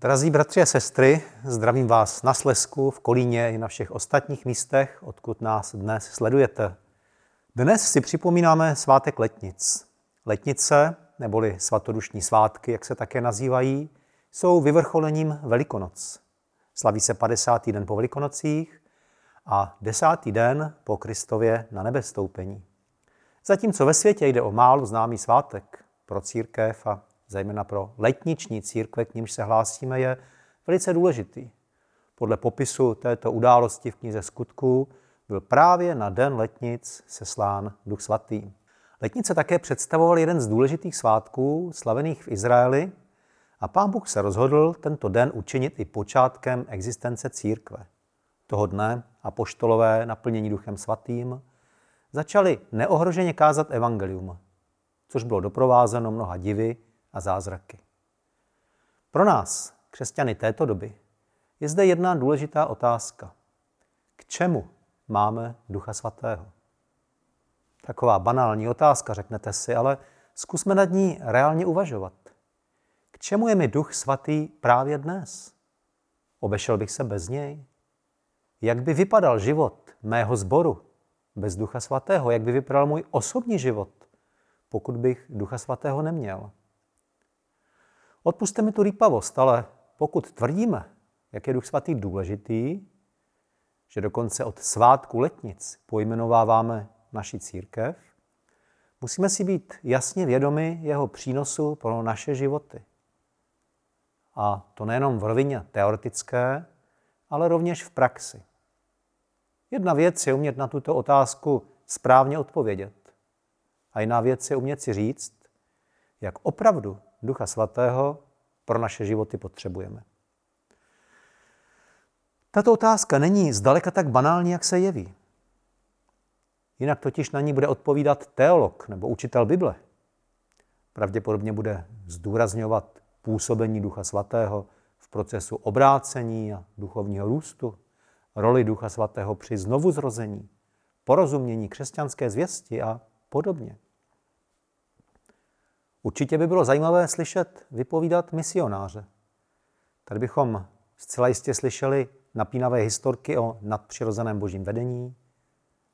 Drazí bratři a sestry, zdravím vás na Slesku, v Kolíně i na všech ostatních místech, odkud nás dnes sledujete. Dnes si připomínáme svátek letnic. Letnice, neboli svatodušní svátky, jak se také nazývají, jsou vyvrcholením Velikonoc. Slaví se 50. den po Velikonocích a desátý den po Kristově na nebestoupení. Zatímco ve světě jde o málo známý svátek pro církev a zejména pro letniční církve, k nímž se hlásíme, je velice důležitý. Podle popisu této události v knize skutků byl právě na den letnic seslán Duch Svatý. Letnice také představoval jeden z důležitých svátků slavených v Izraeli a pán Bůh se rozhodl tento den učinit i počátkem existence církve. Toho dne apoštolové naplnění Duchem Svatým začali neohroženě kázat evangelium, což bylo doprovázeno mnoha divy a zázraky. Pro nás, křesťany této doby, je zde jedna důležitá otázka. K čemu máme Ducha Svatého? Taková banální otázka, řeknete si, ale zkusme nad ní reálně uvažovat. K čemu je mi Duch Svatý právě dnes? Obešel bych se bez něj? Jak by vypadal život mého sboru bez Ducha Svatého? Jak by vypadal můj osobní život, pokud bych Ducha Svatého neměl? Odpuste mi tu rýpavost, ale pokud tvrdíme, jak je Duch Svatý důležitý, že dokonce od svátku letnic pojmenováváme naši církev, musíme si být jasně vědomi jeho přínosu pro naše životy. A to nejenom v rovině teoretické, ale rovněž v praxi. Jedna věc je umět na tuto otázku správně odpovědět. A jiná věc je umět si říct, jak opravdu Ducha Svatého pro naše životy potřebujeme. Tato otázka není zdaleka tak banální, jak se jeví. Jinak totiž na ní bude odpovídat teolog nebo učitel Bible. Pravděpodobně bude zdůrazňovat působení Ducha Svatého v procesu obrácení a duchovního růstu, roli Ducha Svatého při znovuzrození, porozumění křesťanské zvěsti a podobně. Určitě by bylo zajímavé slyšet vypovídat misionáře. Tady bychom zcela jistě slyšeli napínavé historky o nadpřirozeném božím vedení,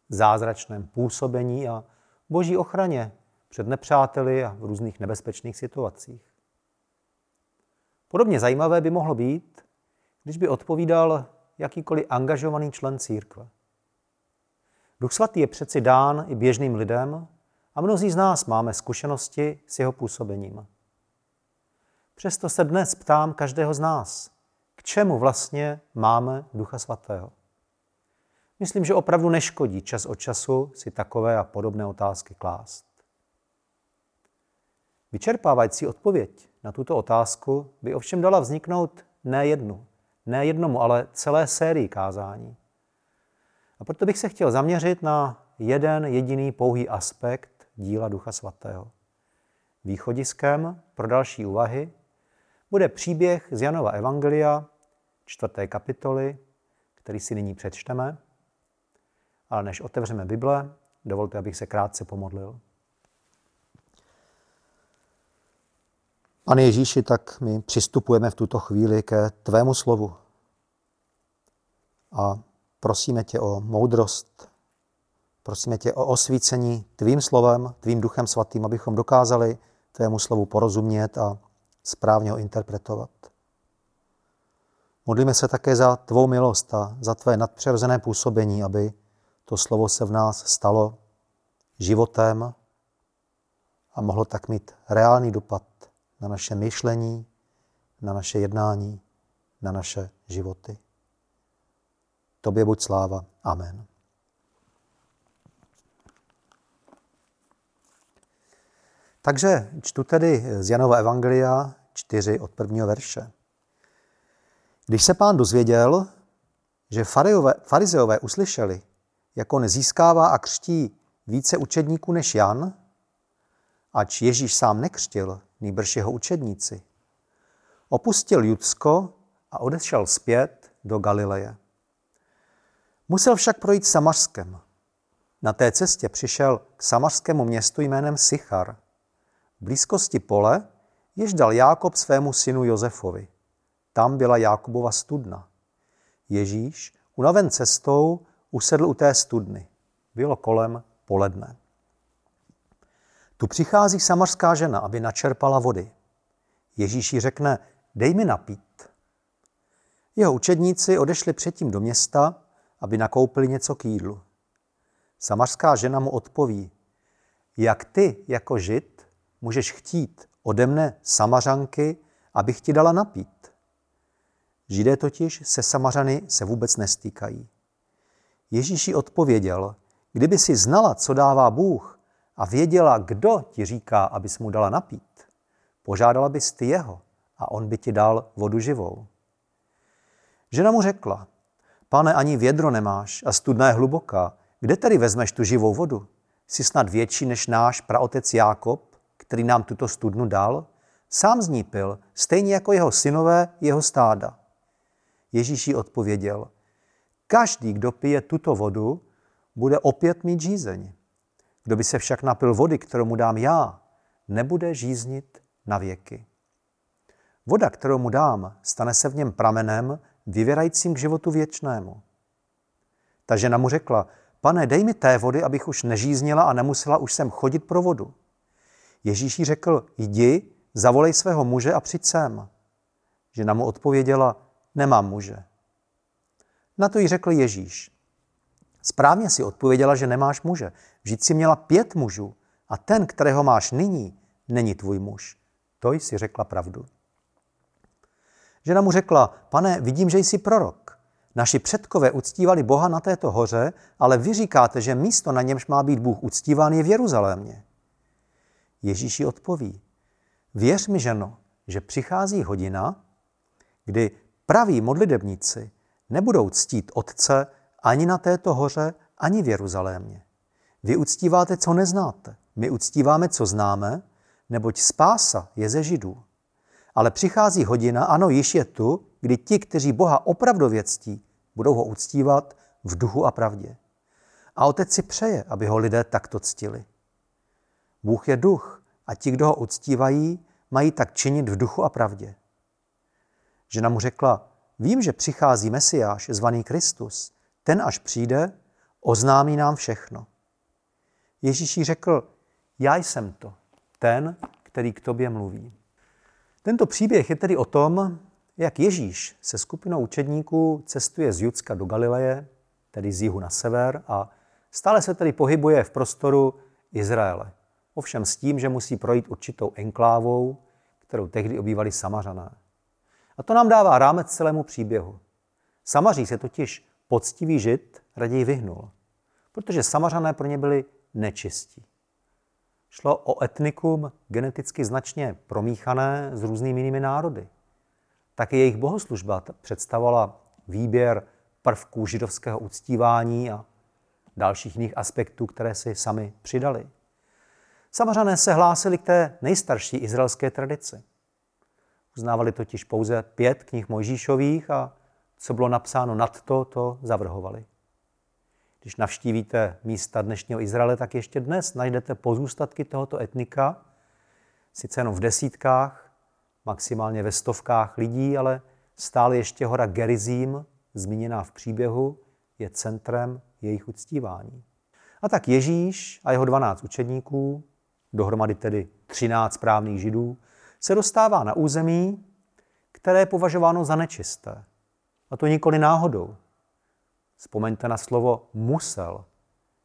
zázračném působení a boží ochraně před nepřáteli a v různých nebezpečných situacích. Podobně zajímavé by mohlo být, když by odpovídal jakýkoliv angažovaný člen církve. Duch svatý je přeci dán i běžným lidem a mnozí z nás máme zkušenosti s jeho působením. Přesto se dnes ptám každého z nás, k čemu vlastně máme Ducha Svatého. Myslím, že opravdu neškodí čas od času si takové a podobné otázky klást. Vyčerpávající odpověď na tuto otázku by ovšem dala vzniknout ne jednu, ne jednomu, ale celé sérii kázání. A proto bych se chtěl zaměřit na jeden jediný pouhý aspekt díla Ducha Svatého. Východiskem pro další úvahy bude příběh z Janova Evangelia, čtvrté kapitoly, který si nyní přečteme. Ale než otevřeme Bible, dovolte, abych se krátce pomodlil. Pane Ježíši, tak my přistupujeme v tuto chvíli ke tvému slovu a prosíme tě o moudrost, Prosíme tě o osvícení tvým slovem, tvým duchem svatým, abychom dokázali tvému slovu porozumět a správně ho interpretovat. Modlíme se také za tvou milost a za tvé nadpřirozené působení, aby to slovo se v nás stalo životem a mohlo tak mít reálný dopad na naše myšlení, na naše jednání, na naše životy. Tobě buď sláva. Amen. Takže čtu tedy z Janova Evangelia 4 od prvního verše. Když se pán dozvěděl, že farizeové uslyšeli, jak on získává a křtí více učedníků než Jan, ač Ježíš sám nekřtil, nýbrž jeho učedníci, opustil Judsko a odešel zpět do Galileje. Musel však projít Samařskem. Na té cestě přišel k samařskému městu jménem Sichar – blízkosti pole, jež dal Jákob svému synu Josefovi. tam byla Jákubova studna. Ježíš, unaven cestou, usedl u té studny. Bylo kolem poledne. Tu přichází samařská žena, aby načerpala vody. Ježíš jí řekne, dej mi napít. Jeho učedníci odešli předtím do města, aby nakoupili něco k jídlu. Samařská žena mu odpoví, jak ty jako žid můžeš chtít ode mne samařanky, abych ti dala napít. Židé totiž se samařany se vůbec nestýkají. Ježíši odpověděl, kdyby si znala, co dává Bůh a věděla, kdo ti říká, abys mu dala napít, požádala bys ty jeho a on by ti dal vodu živou. Žena mu řekla, pane, ani vědro nemáš a studna je hluboká, kde tedy vezmeš tu živou vodu? Jsi snad větší než náš praotec Jákob, který nám tuto studnu dal? Sám z ní pil, stejně jako jeho synové, jeho stáda. Ježíš jí odpověděl, každý, kdo pije tuto vodu, bude opět mít žízeň. Kdo by se však napil vody, kterou mu dám já, nebude žíznit na věky. Voda, kterou mu dám, stane se v něm pramenem, vyvěrajícím k životu věčnému. Ta žena mu řekla, pane, dej mi té vody, abych už nežíznila a nemusela už sem chodit pro vodu. Ježíš jí řekl, jdi, zavolej svého muže a přijď sem. Žena mu odpověděla, nemám muže. Na to jí řekl Ježíš, správně si odpověděla, že nemáš muže. Vždyť si měla pět mužů a ten, kterého máš nyní, není tvůj muž. To jsi řekla pravdu. Žena mu řekla, pane, vidím, že jsi prorok. Naši předkové uctívali Boha na této hoře, ale vy říkáte, že místo na němž má být Bůh uctíván je v Jeruzalémě. Ježíši odpoví, věř mi, ženo, že přichází hodina, kdy praví modlitebníci nebudou ctít Otce ani na této hoře, ani v Jeruzalémě. Vy uctíváte, co neznáte. My uctíváme, co známe, neboť spása je ze Židů. Ale přichází hodina, ano, již je tu, kdy ti, kteří Boha opravdově ctí, budou ho uctívat v duchu a pravdě. A otec si přeje, aby ho lidé takto ctili. Bůh je duch a ti, kdo ho uctívají, mají tak činit v duchu a pravdě. Žena mu řekla, vím, že přichází Mesiáš, zvaný Kristus. Ten, až přijde, oznámí nám všechno. Ježíš jí řekl, já jsem to, ten, který k tobě mluví. Tento příběh je tedy o tom, jak Ježíš se skupinou učedníků cestuje z Judska do Galileje, tedy z jihu na sever, a stále se tedy pohybuje v prostoru Izraele. Ovšem s tím, že musí projít určitou enklávou, kterou tehdy obývali samařané. A to nám dává rámec celému příběhu. Samaří se totiž poctivý žid raději vyhnul, protože samařané pro ně byli nečistí. Šlo o etnikum geneticky značně promíchané s různými jinými národy. Také jejich bohoslužba představovala výběr prvků židovského uctívání a dalších jiných aspektů, které si sami přidali. Samařané se hlásili k té nejstarší izraelské tradici. Uznávali totiž pouze pět knih Mojžíšových a co bylo napsáno nad to, to zavrhovali. Když navštívíte místa dnešního Izraele, tak ještě dnes najdete pozůstatky tohoto etnika, sice jenom v desítkách, maximálně ve stovkách lidí, ale stále ještě hora Gerizím, zmíněná v příběhu, je centrem jejich uctívání. A tak Ježíš a jeho 12 učedníků, dohromady tedy 13 správných židů, se dostává na území, které je považováno za nečisté. A to nikoli náhodou. Vzpomeňte na slovo musel.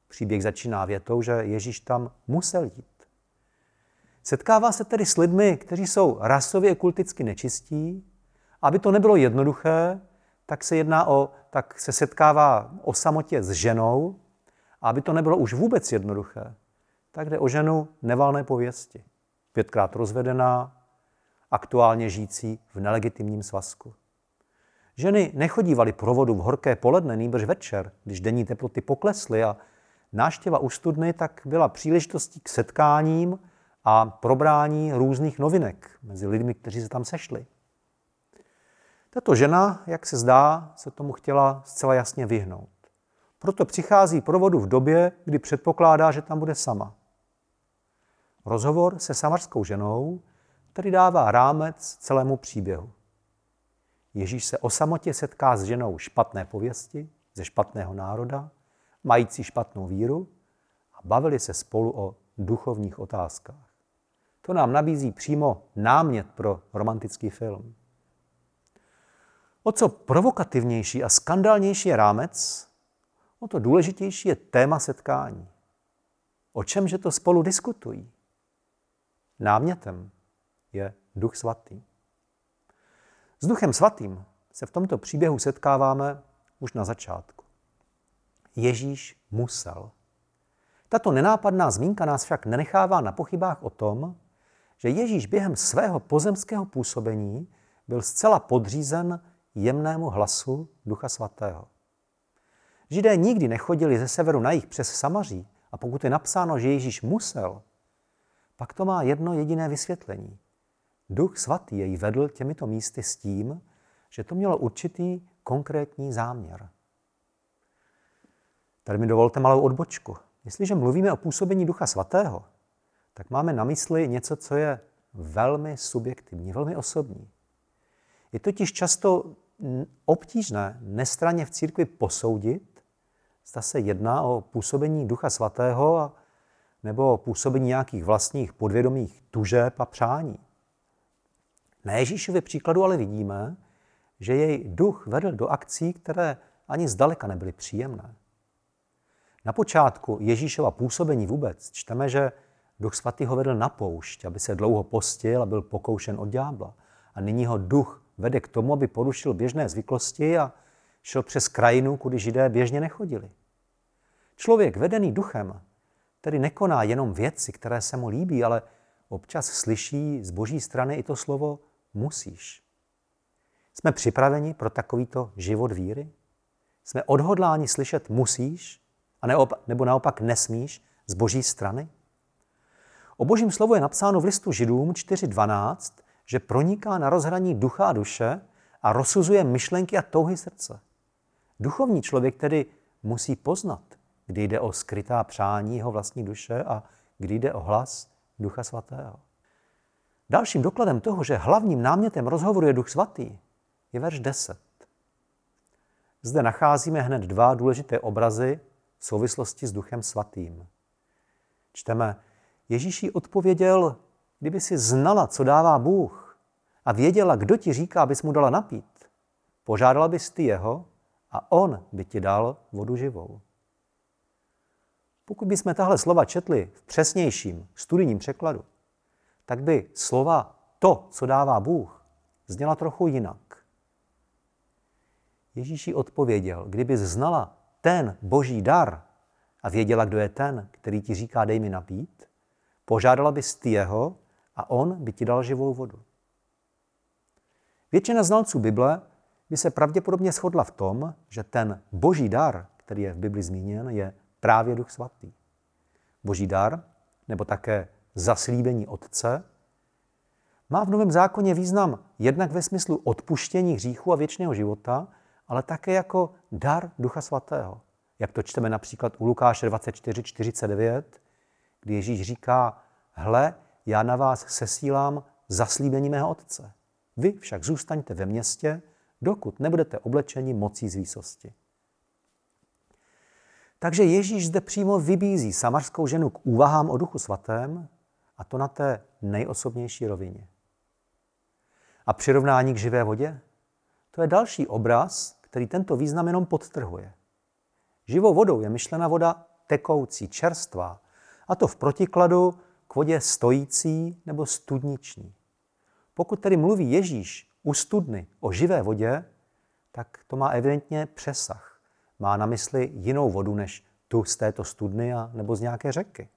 Příběh začíná větou, že Ježíš tam musel jít. Setkává se tedy s lidmi, kteří jsou rasově kulticky nečistí. Aby to nebylo jednoduché, tak se jedná o, tak se setkává o samotě s ženou. A aby to nebylo už vůbec jednoduché, tak jde o ženu nevalné pověsti. Pětkrát rozvedená, aktuálně žijící v nelegitimním svazku. Ženy nechodívaly pro vodu v horké poledne, nýbrž večer, když denní teploty poklesly a náštěva u studny tak byla příležitostí k setkáním a probrání různých novinek mezi lidmi, kteří se tam sešli. Tato žena, jak se zdá, se tomu chtěla zcela jasně vyhnout. Proto přichází pro vodu v době, kdy předpokládá, že tam bude sama. Rozhovor se samarskou ženou tedy dává rámec celému příběhu. Ježíš se o samotě setká s ženou špatné pověsti, ze špatného národa, mající špatnou víru a bavili se spolu o duchovních otázkách. To nám nabízí přímo námět pro romantický film. O co provokativnější a skandálnější je rámec, o to důležitější je téma setkání. O čemže to spolu diskutují? Námětem je Duch Svatý. S Duchem Svatým se v tomto příběhu setkáváme už na začátku. Ježíš musel. Tato nenápadná zmínka nás však nenechává na pochybách o tom, že Ježíš během svého pozemského působení byl zcela podřízen jemnému hlasu Ducha Svatého. Židé nikdy nechodili ze severu na jih přes Samaří a pokud je napsáno, že Ježíš musel, pak to má jedno jediné vysvětlení. Duch Svatý jej vedl těmito místy s tím, že to mělo určitý konkrétní záměr. Tady mi dovolte malou odbočku. Jestliže mluvíme o působení Ducha Svatého, tak máme na mysli něco, co je velmi subjektivní, velmi osobní. Je totiž často obtížné nestraně v církvi posoudit, zda se jedná o působení Ducha Svatého a, nebo působení nějakých vlastních podvědomých tužeb a přání. Na Ježíšově příkladu ale vidíme, že jej duch vedl do akcí, které ani zdaleka nebyly příjemné. Na počátku Ježíšova působení vůbec čteme, že duch svatý ho vedl na poušť, aby se dlouho postil a byl pokoušen od ďábla. A nyní ho duch vede k tomu, aby porušil běžné zvyklosti a šel přes krajinu, kudy židé běžně nechodili. Člověk vedený duchem tedy nekoná jenom věci, které se mu líbí, ale občas slyší z boží strany i to slovo musíš. Jsme připraveni pro takovýto život víry? Jsme odhodláni slyšet musíš a nebo naopak nesmíš z boží strany? O božím slovu je napsáno v listu Židům 4.12, že proniká na rozhraní ducha a duše a rozsuzuje myšlenky a touhy srdce. Duchovní člověk tedy musí poznat, kdy jde o skrytá přání jeho vlastní duše a kdy jde o hlas Ducha Svatého. Dalším dokladem toho, že hlavním námětem rozhovoru je Duch Svatý, je verš 10. Zde nacházíme hned dva důležité obrazy v souvislosti s Duchem Svatým. Čteme, Ježíš odpověděl, kdyby si znala, co dává Bůh a věděla, kdo ti říká, abys mu dala napít, požádala bys ty jeho a on by ti dal vodu živou. Pokud bychom tahle slova četli v přesnějším studijním překladu, tak by slova to, co dává Bůh, zněla trochu jinak. Ježíši odpověděl, kdyby znala ten boží dar a věděla, kdo je ten, který ti říká, dej mi napít, požádala bys ty jeho a on by ti dal živou vodu. Většina znalců Bible by se pravděpodobně shodla v tom, že ten boží dar, který je v Bibli zmíněn, je právě Duch Svatý. Boží dar, nebo také zaslíbení Otce, má v Novém zákoně význam jednak ve smyslu odpuštění hříchu a věčného života, ale také jako dar Ducha Svatého. Jak to čteme například u Lukáše 24.49, kdy Ježíš říká, hle, já na vás sesílám zaslíbení mého Otce. Vy však zůstaňte ve městě, dokud nebudete oblečeni mocí z výsosti. Takže Ježíš zde přímo vybízí samarskou ženu k úvahám o Duchu Svatém, a to na té nejosobnější rovině. A přirovnání k živé vodě? To je další obraz, který tento význam jenom podtrhuje. Živou vodou je myšlena voda tekoucí, čerstvá, a to v protikladu k vodě stojící nebo studniční. Pokud tedy mluví Ježíš u studny o živé vodě, tak to má evidentně přesah. Má na mysli jinou vodu než tu z této studny a nebo z nějaké řeky.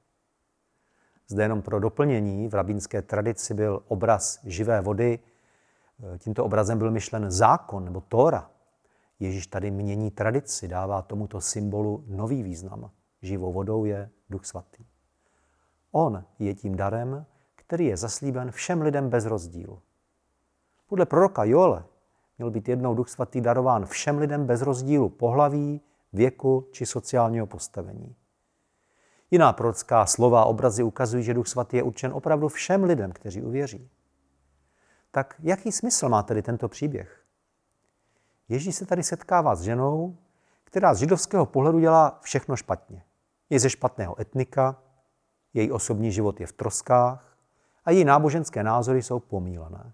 Zde jenom pro doplnění v rabínské tradici byl obraz živé vody. Tímto obrazem byl myšlen zákon nebo Tóra. Ježíš tady mění tradici, dává tomuto symbolu nový význam. Živou vodou je Duch Svatý. On je tím darem, který je zaslíben všem lidem bez rozdílu. Podle proroka Joele měl být jednou Duch Svatý darován všem lidem bez rozdílu pohlaví, věku či sociálního postavení. Jiná prorocká slova a obrazy ukazují, že Duch Svatý je určen opravdu všem lidem, kteří uvěří. Tak jaký smysl má tedy tento příběh? Ježíš se tady setkává s ženou, která z židovského pohledu dělá všechno špatně. Je ze špatného etnika, její osobní život je v troskách a její náboženské názory jsou pomílené.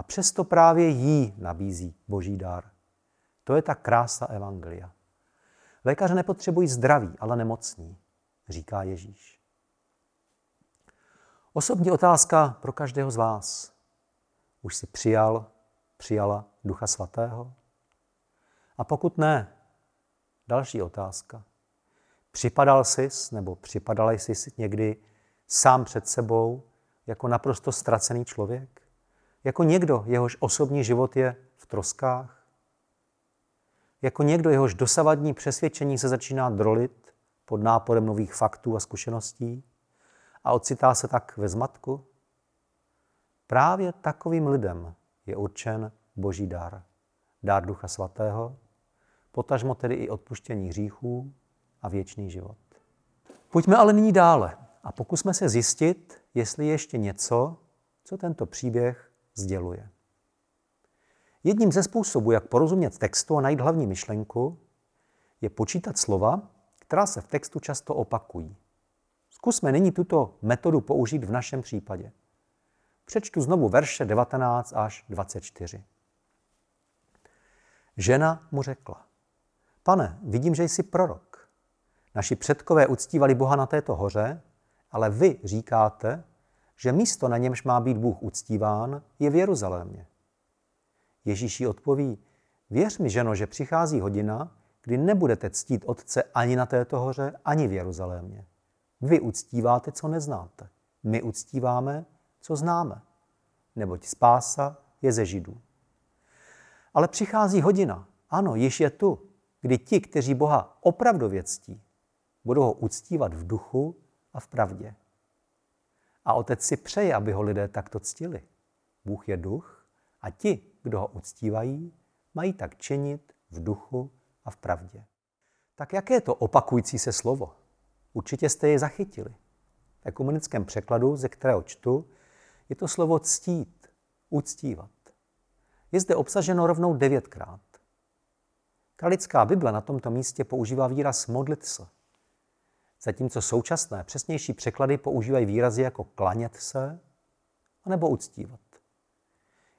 A přesto právě jí nabízí boží dar. To je ta krása Evangelia. Lékaře nepotřebují zdraví, ale nemocní, říká Ježíš. Osobní otázka pro každého z vás. Už si přijal, přijala Ducha Svatého? A pokud ne, další otázka. Připadal jsi nebo připadal jsi někdy sám před sebou jako naprosto ztracený člověk? Jako někdo, jehož osobní život je v troskách? Jako někdo, jehož dosavadní přesvědčení se začíná drolit pod náporem nových faktů a zkušeností a ocitá se tak ve zmatku? Právě takovým lidem je určen Boží dar. Dár Ducha Svatého, potažmo tedy i odpuštění hříchů a věčný život. Pojďme ale nyní dále a pokusme se zjistit, jestli je ještě něco, co tento příběh sděluje. Jedním ze způsobů, jak porozumět textu a najít hlavní myšlenku, je počítat slova, která se v textu často opakují. Zkusme nyní tuto metodu použít v našem případě. Přečtu znovu verše 19 až 24. Žena mu řekla, pane, vidím, že jsi prorok. Naši předkové uctívali Boha na této hoře, ale vy říkáte, že místo, na němž má být Bůh uctíván, je v Jeruzalémě. Ježíš jí odpoví, věř mi, ženo, že přichází hodina, kdy nebudete ctít Otce ani na této hoře, ani v Jeruzalémě. Vy uctíváte, co neznáte. My uctíváme, co známe. Neboť spása je ze Židů. Ale přichází hodina, ano, již je tu, kdy ti, kteří Boha opravdu ctí, budou ho uctívat v duchu a v pravdě. A otec si přeje, aby ho lidé takto ctili. Bůh je duch a ti, kdo ho uctívají, mají tak činit v duchu a v pravdě. Tak jaké je to opakující se slovo? Určitě jste je zachytili. V ekumenickém překladu, ze kterého čtu, je to slovo ctít, uctívat. Je zde obsaženo rovnou devětkrát. Kralická Bible na tomto místě používá výraz modlit se, zatímco současné přesnější překlady používají výrazy jako klanět se anebo uctívat.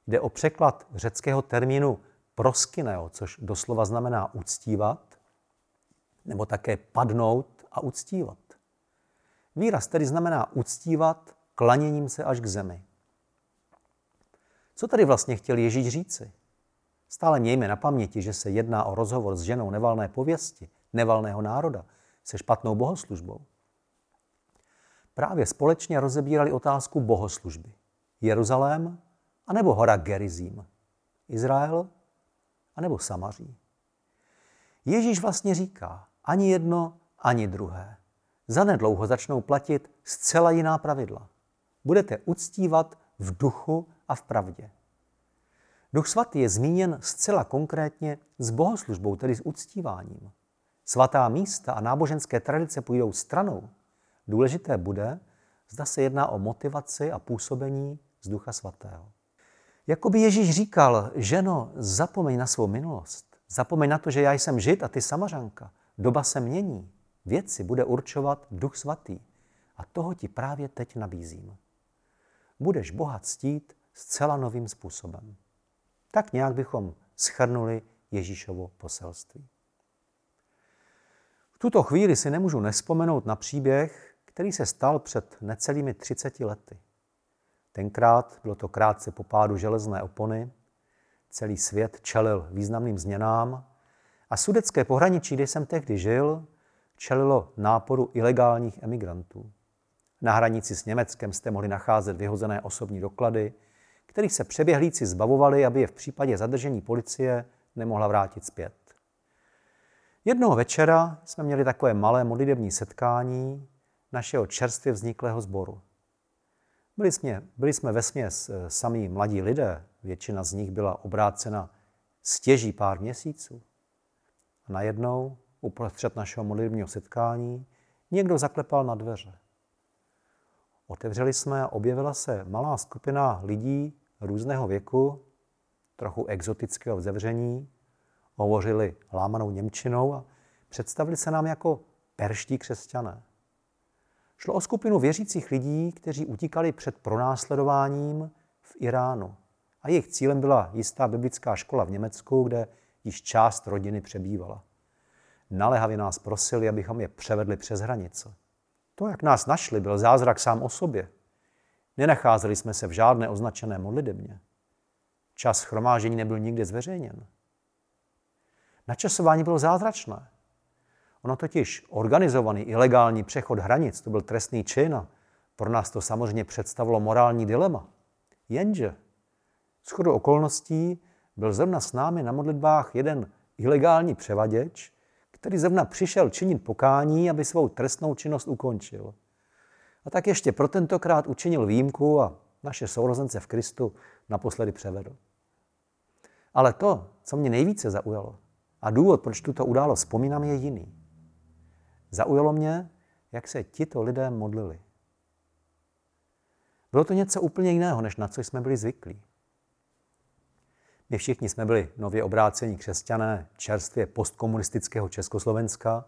Jde o překlad řeckého termínu proskyneo, což doslova znamená uctívat, nebo také padnout a uctívat. Výraz tedy znamená uctívat klaněním se až k zemi. Co tady vlastně chtěl Ježíš říci? Stále mějme na paměti, že se jedná o rozhovor s ženou nevalné pověsti, nevalného národa, se špatnou bohoslužbou. Právě společně rozebírali otázku bohoslužby. Jeruzalém anebo hora Gerizím. Izrael anebo Samaří. Ježíš vlastně říká, ani jedno, ani druhé. Zanedlouho začnou platit zcela jiná pravidla. Budete uctívat v duchu a v pravdě. Duch svatý je zmíněn zcela konkrétně s bohoslužbou, tedy s uctíváním. Svatá místa a náboženské tradice půjdou stranou. Důležité bude, zda se jedná o motivaci a působení z Ducha Svatého. Jakoby Ježíš říkal, ženo, zapomeň na svou minulost. Zapomeň na to, že já jsem žid a ty samařanka. Doba se mění. Věci bude určovat Duch Svatý. A toho ti právě teď nabízím. Budeš Boha ctít zcela novým způsobem. Tak nějak bychom schrnuli Ježíšovo poselství. Tuto chvíli si nemůžu nespomenout na příběh, který se stal před necelými 30 lety. Tenkrát bylo to krátce po pádu železné opony, celý svět čelil významným změnám a sudecké pohraničí, kde jsem tehdy žil, čelilo náporu ilegálních emigrantů. Na hranici s Německem jste mohli nacházet vyhozené osobní doklady, kterých se přeběhlíci zbavovali, aby je v případě zadržení policie nemohla vrátit zpět. Jednoho večera jsme měli takové malé modlitební setkání našeho čerstvě vzniklého sboru. Byli jsme, byli jsme ve směs eh, samí mladí lidé, většina z nich byla obrácena stěží pár měsíců. A najednou, uprostřed našeho modlitebního setkání, někdo zaklepal na dveře. Otevřeli jsme a objevila se malá skupina lidí různého věku, trochu exotického vzevření hovořili lámanou Němčinou a představili se nám jako perští křesťané. Šlo o skupinu věřících lidí, kteří utíkali před pronásledováním v Iránu. A jejich cílem byla jistá biblická škola v Německu, kde již část rodiny přebývala. Naléhavě nás prosili, abychom je převedli přes hranice. To, jak nás našli, byl zázrak sám o sobě. Nenacházeli jsme se v žádné označené modlitebně. Čas schromážení nebyl nikde zveřejněn. Načasování bylo zázračné. Ono totiž organizovaný ilegální přechod hranic, to byl trestný čin a pro nás to samozřejmě představilo morální dilema. Jenže shodou okolností byl zrovna s námi na modlitbách jeden ilegální převaděč, který zrovna přišel činit pokání, aby svou trestnou činnost ukončil. A tak ještě pro tentokrát učinil výjimku a naše sourozence v Kristu naposledy převedl. Ale to, co mě nejvíce zaujalo, a důvod, proč tuto událost vzpomínám, je jiný. Zaujalo mě, jak se tito lidé modlili. Bylo to něco úplně jiného, než na co jsme byli zvyklí. My všichni jsme byli nově obrácení křesťané čerstvě postkomunistického Československa,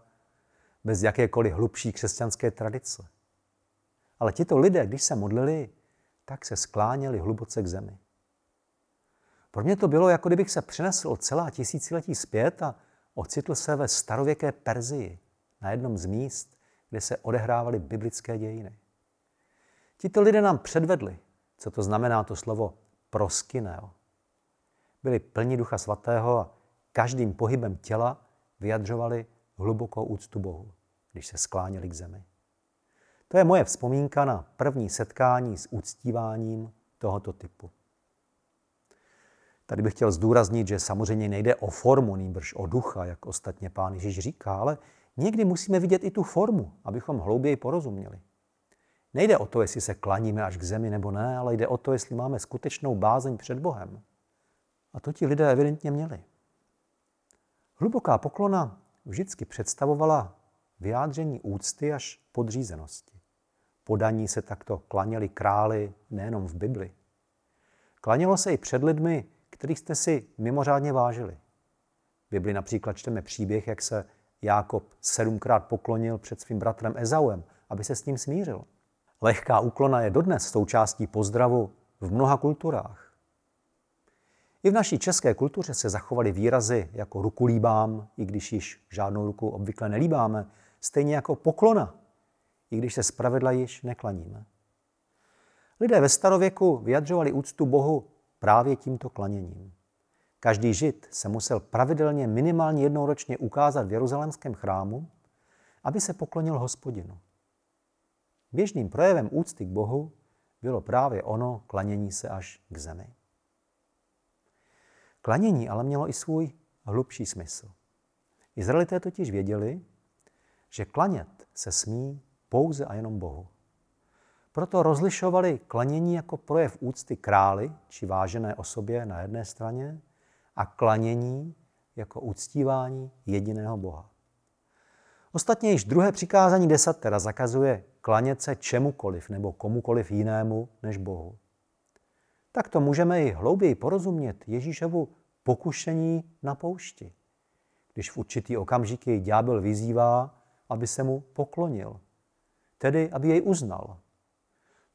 bez jakékoliv hlubší křesťanské tradice. Ale tito lidé, když se modlili, tak se skláněli hluboce k zemi. Pro mě to bylo, jako kdybych se přinesl celá tisíciletí zpět a ocitl se ve starověké Perzii, na jednom z míst, kde se odehrávaly biblické dějiny. Tito lidé nám předvedli, co to znamená to slovo proskyneo. Byli plní ducha svatého a každým pohybem těla vyjadřovali hlubokou úctu Bohu, když se skláněli k zemi. To je moje vzpomínka na první setkání s úctíváním tohoto typu. Tady bych chtěl zdůraznit, že samozřejmě nejde o formu, nýbrž o ducha, jak ostatně pán Ježíš říká, ale někdy musíme vidět i tu formu, abychom hlouběji porozuměli. Nejde o to, jestli se klaníme až k zemi nebo ne, ale jde o to, jestli máme skutečnou bázeň před Bohem. A to ti lidé evidentně měli. Hluboká poklona vždycky představovala vyjádření úcty až podřízenosti. Podaní se takto klaněli králi nejenom v Bibli. Klanělo se i před lidmi, kterých jste si mimořádně vážili. V Bibli například čteme příběh, jak se Jákob sedmkrát poklonil před svým bratrem Ezauem, aby se s ním smířil. Lehká úklona je dodnes součástí pozdravu v mnoha kulturách. I v naší české kultuře se zachovaly výrazy jako ruku líbám, i když již žádnou ruku obvykle nelíbáme, stejně jako poklona, i když se zpravidla již neklaníme. Lidé ve starověku vyjadřovali úctu Bohu právě tímto klaněním. Každý žid se musel pravidelně minimálně jednou ročně ukázat v jeruzalémském chrámu, aby se poklonil hospodinu. Běžným projevem úcty k Bohu bylo právě ono klanění se až k zemi. Klanění ale mělo i svůj hlubší smysl. Izraelité totiž věděli, že klanět se smí pouze a jenom Bohu. Proto rozlišovali klanění jako projev úcty králi či vážené osobě na jedné straně a klanění jako uctívání jediného Boha. Ostatně již druhé přikázání desatera zakazuje klanět se čemukoliv nebo komukoliv jinému než Bohu. Tak to můžeme i hlouběji porozumět Ježíšovu pokušení na poušti, když v určitý okamžik jej ďábel vyzývá, aby se mu poklonil, tedy aby jej uznal.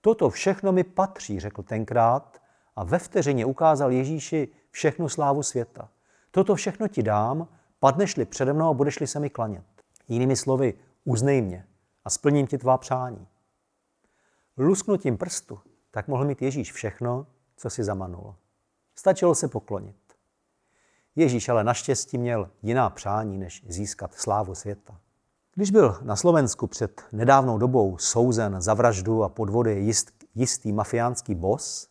Toto všechno mi patří, řekl tenkrát a ve vteřině ukázal Ježíši všechnu slávu světa. Toto všechno ti dám, padneš-li přede mnou a budeš-li se mi klanět. Jinými slovy, uznej mě a splním ti tvá přání. Lusknutím prstu tak mohl mít Ježíš všechno, co si zamanul. Stačilo se poklonit. Ježíš ale naštěstí měl jiná přání, než získat slávu světa. Když byl na Slovensku před nedávnou dobou souzen za vraždu a podvody jist, jistý mafiánský bos,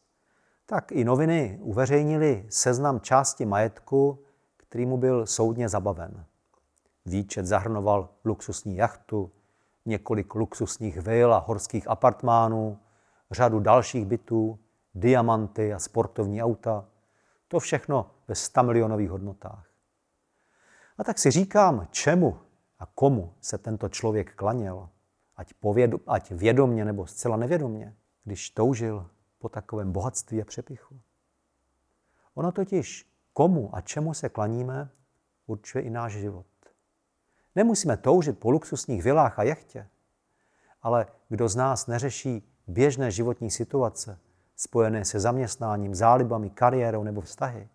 tak i noviny uveřejnili seznam části majetku, který mu byl soudně zabaven. Výčet zahrnoval luxusní jachtu, několik luxusních vil a horských apartmánů, řadu dalších bytů, diamanty a sportovní auta. To všechno ve 100 milionových hodnotách. A tak si říkám, čemu a komu se tento člověk klaněl, ať, pověd, ať vědomně nebo zcela nevědomně, když toužil po takovém bohatství a přepichu. Ono totiž, komu a čemu se klaníme, určuje i náš život. Nemusíme toužit po luxusních vilách a jachtě, ale kdo z nás neřeší běžné životní situace, spojené se zaměstnáním, zálibami, kariérou nebo vztahy.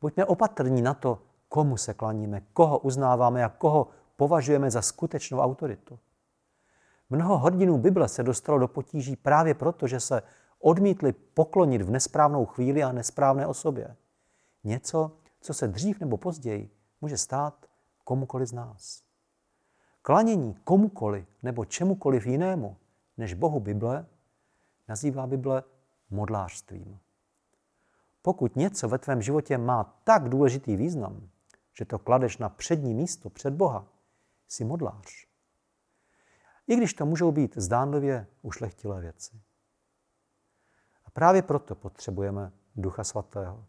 Buďme opatrní na to, komu se klaníme, koho uznáváme a koho považujeme za skutečnou autoritu. Mnoho hrdinů Bible se dostalo do potíží právě proto, že se odmítli poklonit v nesprávnou chvíli a nesprávné osobě. Něco, co se dřív nebo později může stát komukoli z nás. Klanění komukoli nebo čemukoliv jinému než Bohu Bible nazývá Bible modlářstvím. Pokud něco ve tvém životě má tak důležitý význam, že to kladeš na přední místo před Boha, jsi modlář. I když to můžou být zdánlivě ušlechtilé věci. A právě proto potřebujeme Ducha Svatého.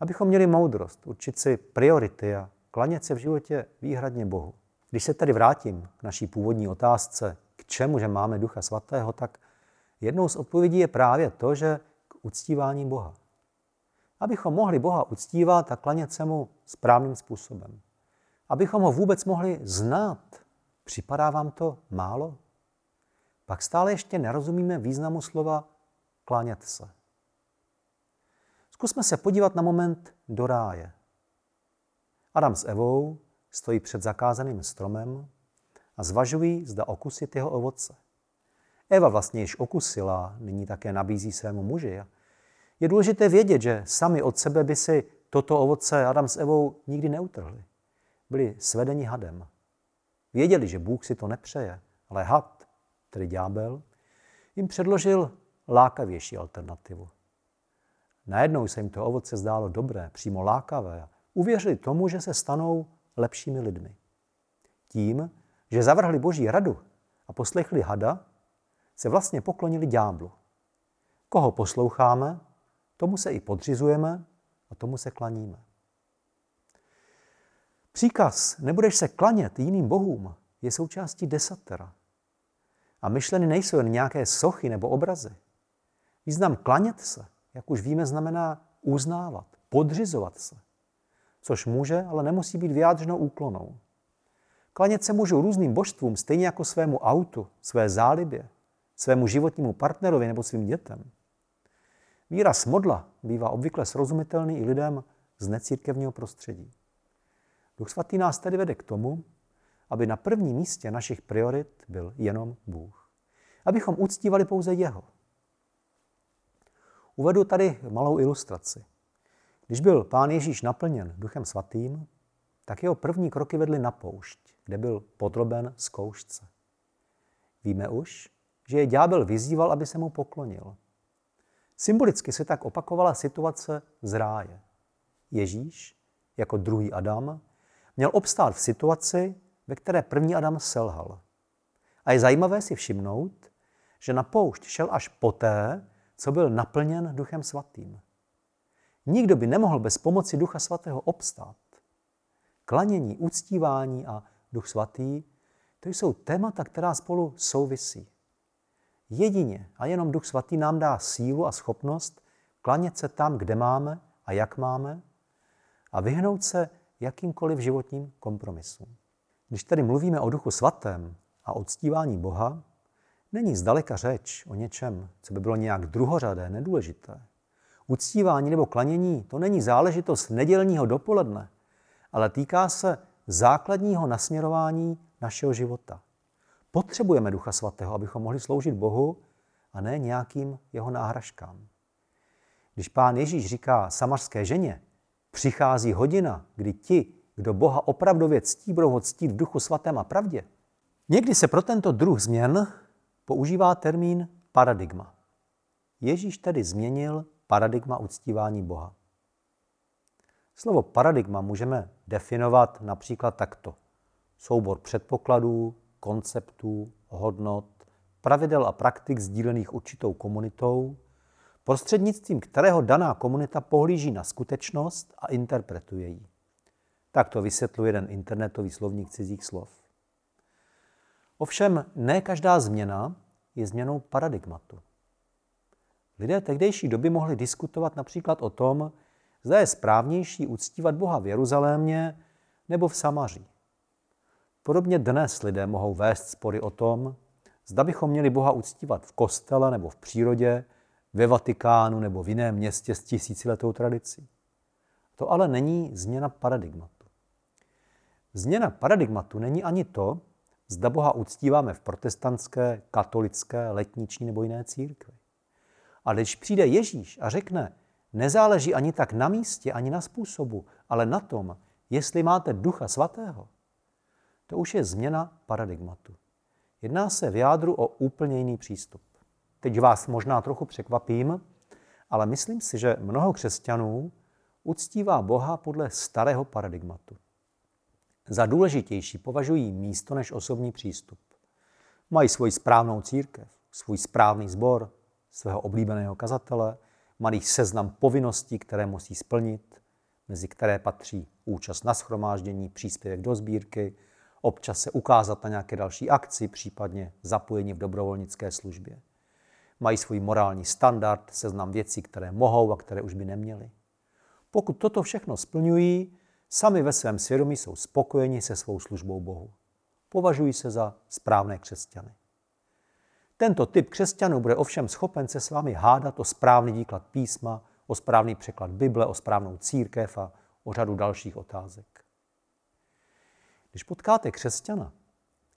Abychom měli moudrost, určit si priority a klanět se v životě výhradně Bohu. Když se tedy vrátím k naší původní otázce, k čemu, že máme Ducha Svatého, tak jednou z odpovědí je právě to, že k uctívání Boha. Abychom mohli Boha uctívat a klanět se mu správným způsobem. Abychom ho vůbec mohli znát. Připadá vám to málo? Pak stále ještě nerozumíme významu slova klánět se. Zkusme se podívat na moment do ráje. Adam s Evou stojí před zakázaným stromem a zvažují, zda okusit jeho ovoce. Eva vlastně již okusila, nyní také nabízí svému muži. Je důležité vědět, že sami od sebe by si toto ovoce Adam s Evou nikdy neutrhli. Byli svedeni hadem. Věděli, že Bůh si to nepřeje, ale had, tedy ďábel, jim předložil lákavější alternativu. Najednou se jim to ovoce zdálo dobré, přímo lákavé uvěřili tomu, že se stanou lepšími lidmi. Tím, že zavrhli boží radu a poslechli hada, se vlastně poklonili ďáblu. Koho posloucháme, tomu se i podřizujeme a tomu se klaníme. Příkaz nebudeš se klanět jiným bohům je součástí desatera. A myšleny nejsou jen nějaké sochy nebo obrazy. Význam klanět se, jak už víme, znamená uznávat, podřizovat se. Což může, ale nemusí být vyjádřeno úklonou. Klanět se můžou různým božstvům, stejně jako svému autu, své zálibě, svému životnímu partnerovi nebo svým dětem. Výraz modla bývá obvykle srozumitelný i lidem z necírkevního prostředí. Duch svatý nás tedy vede k tomu, aby na prvním místě našich priorit byl jenom Bůh. Abychom uctívali pouze Jeho. Uvedu tady malou ilustraci. Když byl pán Ježíš naplněn Duchem Svatým, tak jeho první kroky vedly na poušť, kde byl podroben zkoušce. Víme už, že je ďábel vyzýval, aby se mu poklonil. Symbolicky se tak opakovala situace z ráje. Ježíš, jako druhý Adam, měl obstát v situaci, ve které první Adam selhal. A je zajímavé si všimnout, že na poušť šel až poté, co byl naplněn Duchem Svatým. Nikdo by nemohl bez pomoci Ducha Svatého obstát. Klanění, uctívání a Duch Svatý, to jsou témata, která spolu souvisí. Jedině a jenom Duch Svatý nám dá sílu a schopnost klanět se tam, kde máme a jak máme a vyhnout se jakýmkoliv životním kompromisům. Když tedy mluvíme o Duchu Svatém a o ctívání Boha, není zdaleka řeč o něčem, co by bylo nějak druhořadé, nedůležité. Uctívání nebo klanění to není záležitost nedělního dopoledne, ale týká se základního nasměrování našeho života. Potřebujeme Ducha Svatého, abychom mohli sloužit Bohu a ne nějakým jeho náhražkám. Když pán Ježíš říká samařské ženě, přichází hodina, kdy ti, kdo Boha opravdově ctí, budou ho ctít v duchu svatém a pravdě. Někdy se pro tento druh změn používá termín paradigma. Ježíš tedy změnil paradigma uctívání Boha. Slovo paradigma můžeme definovat například takto. Soubor předpokladů, konceptů, hodnot, pravidel a praktik sdílených určitou komunitou, prostřednictvím kterého daná komunita pohlíží na skutečnost a interpretuje ji. Tak to vysvětluje jeden internetový slovník cizích slov. Ovšem ne každá změna je změnou paradigmatu. Lidé tehdejší doby mohli diskutovat například o tom, zda je správnější uctívat Boha v Jeruzalémě nebo v Samaří. Podobně dnes lidé mohou vést spory o tom, zda bychom měli Boha uctívat v kostele nebo v přírodě, ve Vatikánu nebo v jiném městě s tisíciletou tradicí. To ale není změna paradigmatu. Změna paradigmatu není ani to, zda Boha uctíváme v protestantské, katolické, letniční nebo jiné církvi. A když přijde Ježíš a řekne, nezáleží ani tak na místě, ani na způsobu, ale na tom, jestli máte ducha svatého, to už je změna paradigmatu. Jedná se v jádru o úplně jiný přístup. Teď vás možná trochu překvapím, ale myslím si, že mnoho křesťanů uctívá Boha podle starého paradigmatu. Za důležitější považují místo než osobní přístup. Mají svoji správnou církev, svůj správný sbor, svého oblíbeného kazatele, mají seznam povinností, které musí splnit, mezi které patří účast na schromáždění, příspěvek do sbírky, občas se ukázat na nějaké další akci, případně zapojení v dobrovolnické službě. Mají svůj morální standard, seznam věcí, které mohou a které už by neměly. Pokud toto všechno splňují, sami ve svém svědomí jsou spokojeni se svou službou Bohu. Považují se za správné křesťany. Tento typ křesťanů bude ovšem schopen se s vámi hádat o správný výklad písma, o správný překlad Bible, o správnou církev a o řadu dalších otázek. Když potkáte křesťana,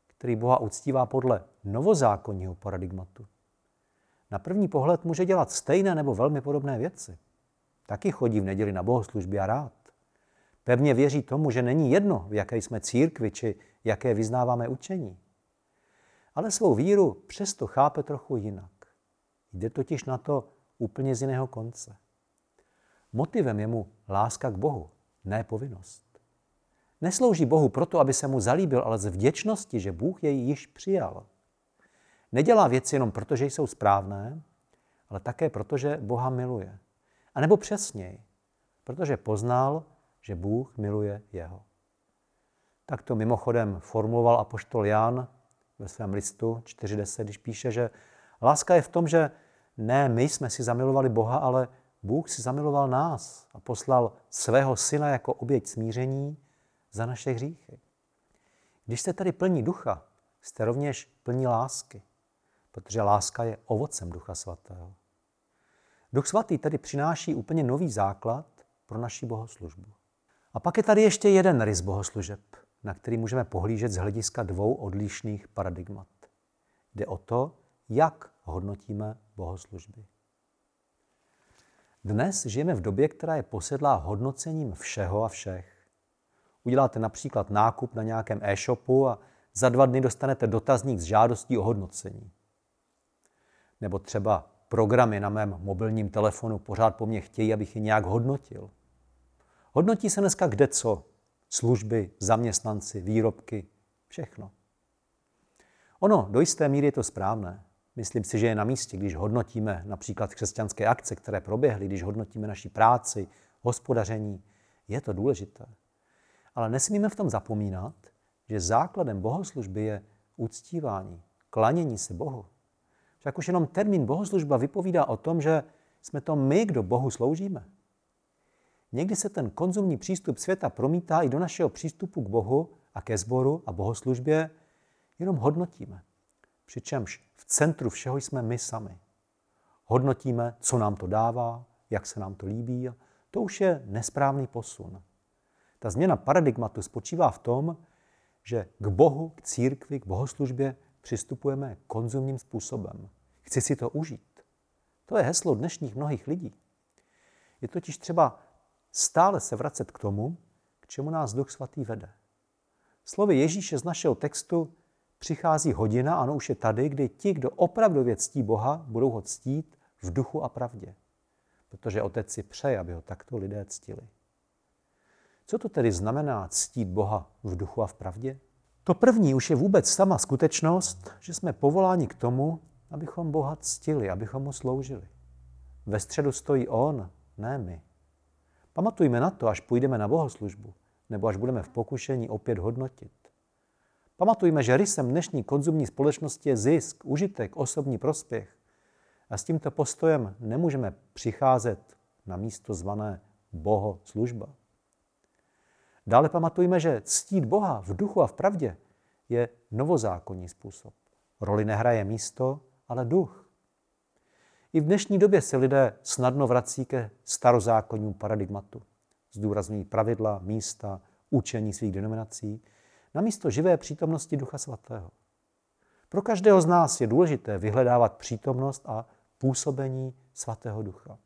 který Boha uctívá podle novozákonního paradigmatu, na první pohled může dělat stejné nebo velmi podobné věci. Taky chodí v neděli na bohoslužby a rád. Pevně věří tomu, že není jedno, v jaké jsme církvi či jaké vyznáváme učení. Ale svou víru přesto chápe trochu jinak. Jde totiž na to úplně z jiného konce. Motivem je mu láska k Bohu, ne povinnost. Neslouží Bohu proto, aby se mu zalíbil, ale z vděčnosti, že Bůh jej již přijal. Nedělá věci jenom proto, že jsou správné, ale také proto, že Boha miluje. A nebo přesněji, protože poznal, že Bůh miluje jeho. Tak to mimochodem formuloval apoštol Jan ve svém listu 4.10, když píše, že láska je v tom, že ne my jsme si zamilovali Boha, ale Bůh si zamiloval nás a poslal svého syna jako oběť smíření za naše hříchy. Když jste tady plní ducha, jste rovněž plní lásky, protože láska je ovocem ducha svatého. Duch svatý tedy přináší úplně nový základ pro naši bohoslužbu. A pak je tady ještě jeden rys bohoslužeb, na který můžeme pohlížet z hlediska dvou odlišných paradigmat. Jde o to, jak hodnotíme bohoslužby. Dnes žijeme v době, která je posedlá hodnocením všeho a všech. Uděláte například nákup na nějakém e-shopu a za dva dny dostanete dotazník s žádostí o hodnocení. Nebo třeba programy na mém mobilním telefonu pořád po mně chtějí, abych je nějak hodnotil. Hodnotí se dneska kde co. Služby, zaměstnanci, výrobky, všechno. Ono, do jisté míry je to správné. Myslím si, že je na místě, když hodnotíme například křesťanské akce, které proběhly, když hodnotíme naši práci, hospodaření, je to důležité. Ale nesmíme v tom zapomínat, že základem bohoslužby je uctívání, klanění se Bohu. Však už jenom termín bohoslužba vypovídá o tom, že jsme to my, kdo Bohu sloužíme. Někdy se ten konzumní přístup světa promítá i do našeho přístupu k Bohu a ke sboru a bohoslužbě, jenom hodnotíme. Přičemž v centru všeho jsme my sami. Hodnotíme, co nám to dává, jak se nám to líbí. To už je nesprávný posun. Ta změna paradigmatu spočívá v tom, že k Bohu, k církvi, k bohoslužbě přistupujeme konzumním způsobem. Chci si to užít. To je heslo dnešních mnohých lidí. Je totiž třeba stále se vracet k tomu, k čemu nás Duch Svatý vede. Slovy Ježíše z našeho textu přichází hodina, ano už je tady, kdy ti, kdo opravdu ctí Boha, budou ho ctít v duchu a pravdě. Protože Otec si přeje, aby ho takto lidé ctili. Co to tedy znamená ctít Boha v duchu a v pravdě? To první už je vůbec sama skutečnost, že jsme povoláni k tomu, abychom Boha ctili, abychom mu sloužili. Ve středu stojí On, ne my. Pamatujme na to, až půjdeme na bohoslužbu, nebo až budeme v pokušení opět hodnotit. Pamatujme, že rysem dnešní konzumní společnosti je zisk, užitek, osobní prospěch. A s tímto postojem nemůžeme přicházet na místo zvané bohoslužba. Dále pamatujme, že ctít Boha v duchu a v pravdě je novozákonní způsob. Roli nehraje místo, ale duch. I v dnešní době se lidé snadno vrací ke starozákonnímu paradigmatu. Zdůrazňují pravidla, místa, učení svých denominací, na místo živé přítomnosti Ducha Svatého. Pro každého z nás je důležité vyhledávat přítomnost a působení Svatého Ducha.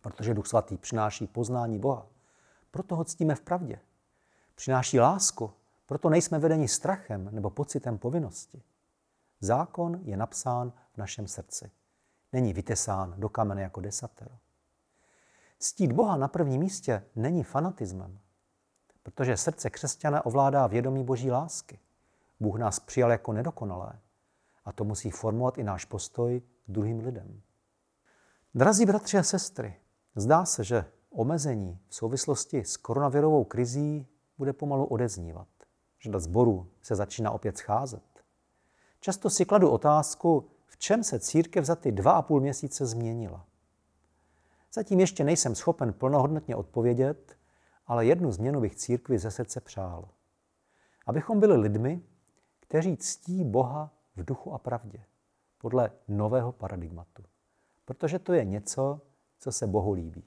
Protože Duch Svatý přináší poznání Boha. Proto ho ctíme v pravdě. Přináší lásku, proto nejsme vedeni strachem nebo pocitem povinnosti. Zákon je napsán v našem srdci. Není vytesán do kamene jako desatero. Ctít Boha na prvním místě není fanatismem, protože srdce křesťana ovládá vědomí boží lásky. Bůh nás přijal jako nedokonalé a to musí formovat i náš postoj k druhým lidem. Drazí bratři a sestry, zdá se, že omezení v souvislosti s koronavirovou krizí bude pomalu odeznívat. Řada zborů se začíná opět scházet. Často si kladu otázku, v čem se církev za ty dva a půl měsíce změnila. Zatím ještě nejsem schopen plnohodnotně odpovědět, ale jednu změnu bych církvi ze srdce přál. Abychom byli lidmi, kteří ctí Boha v duchu a pravdě, podle nového paradigmatu. Protože to je něco, co se Bohu líbí.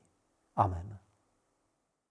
Amen.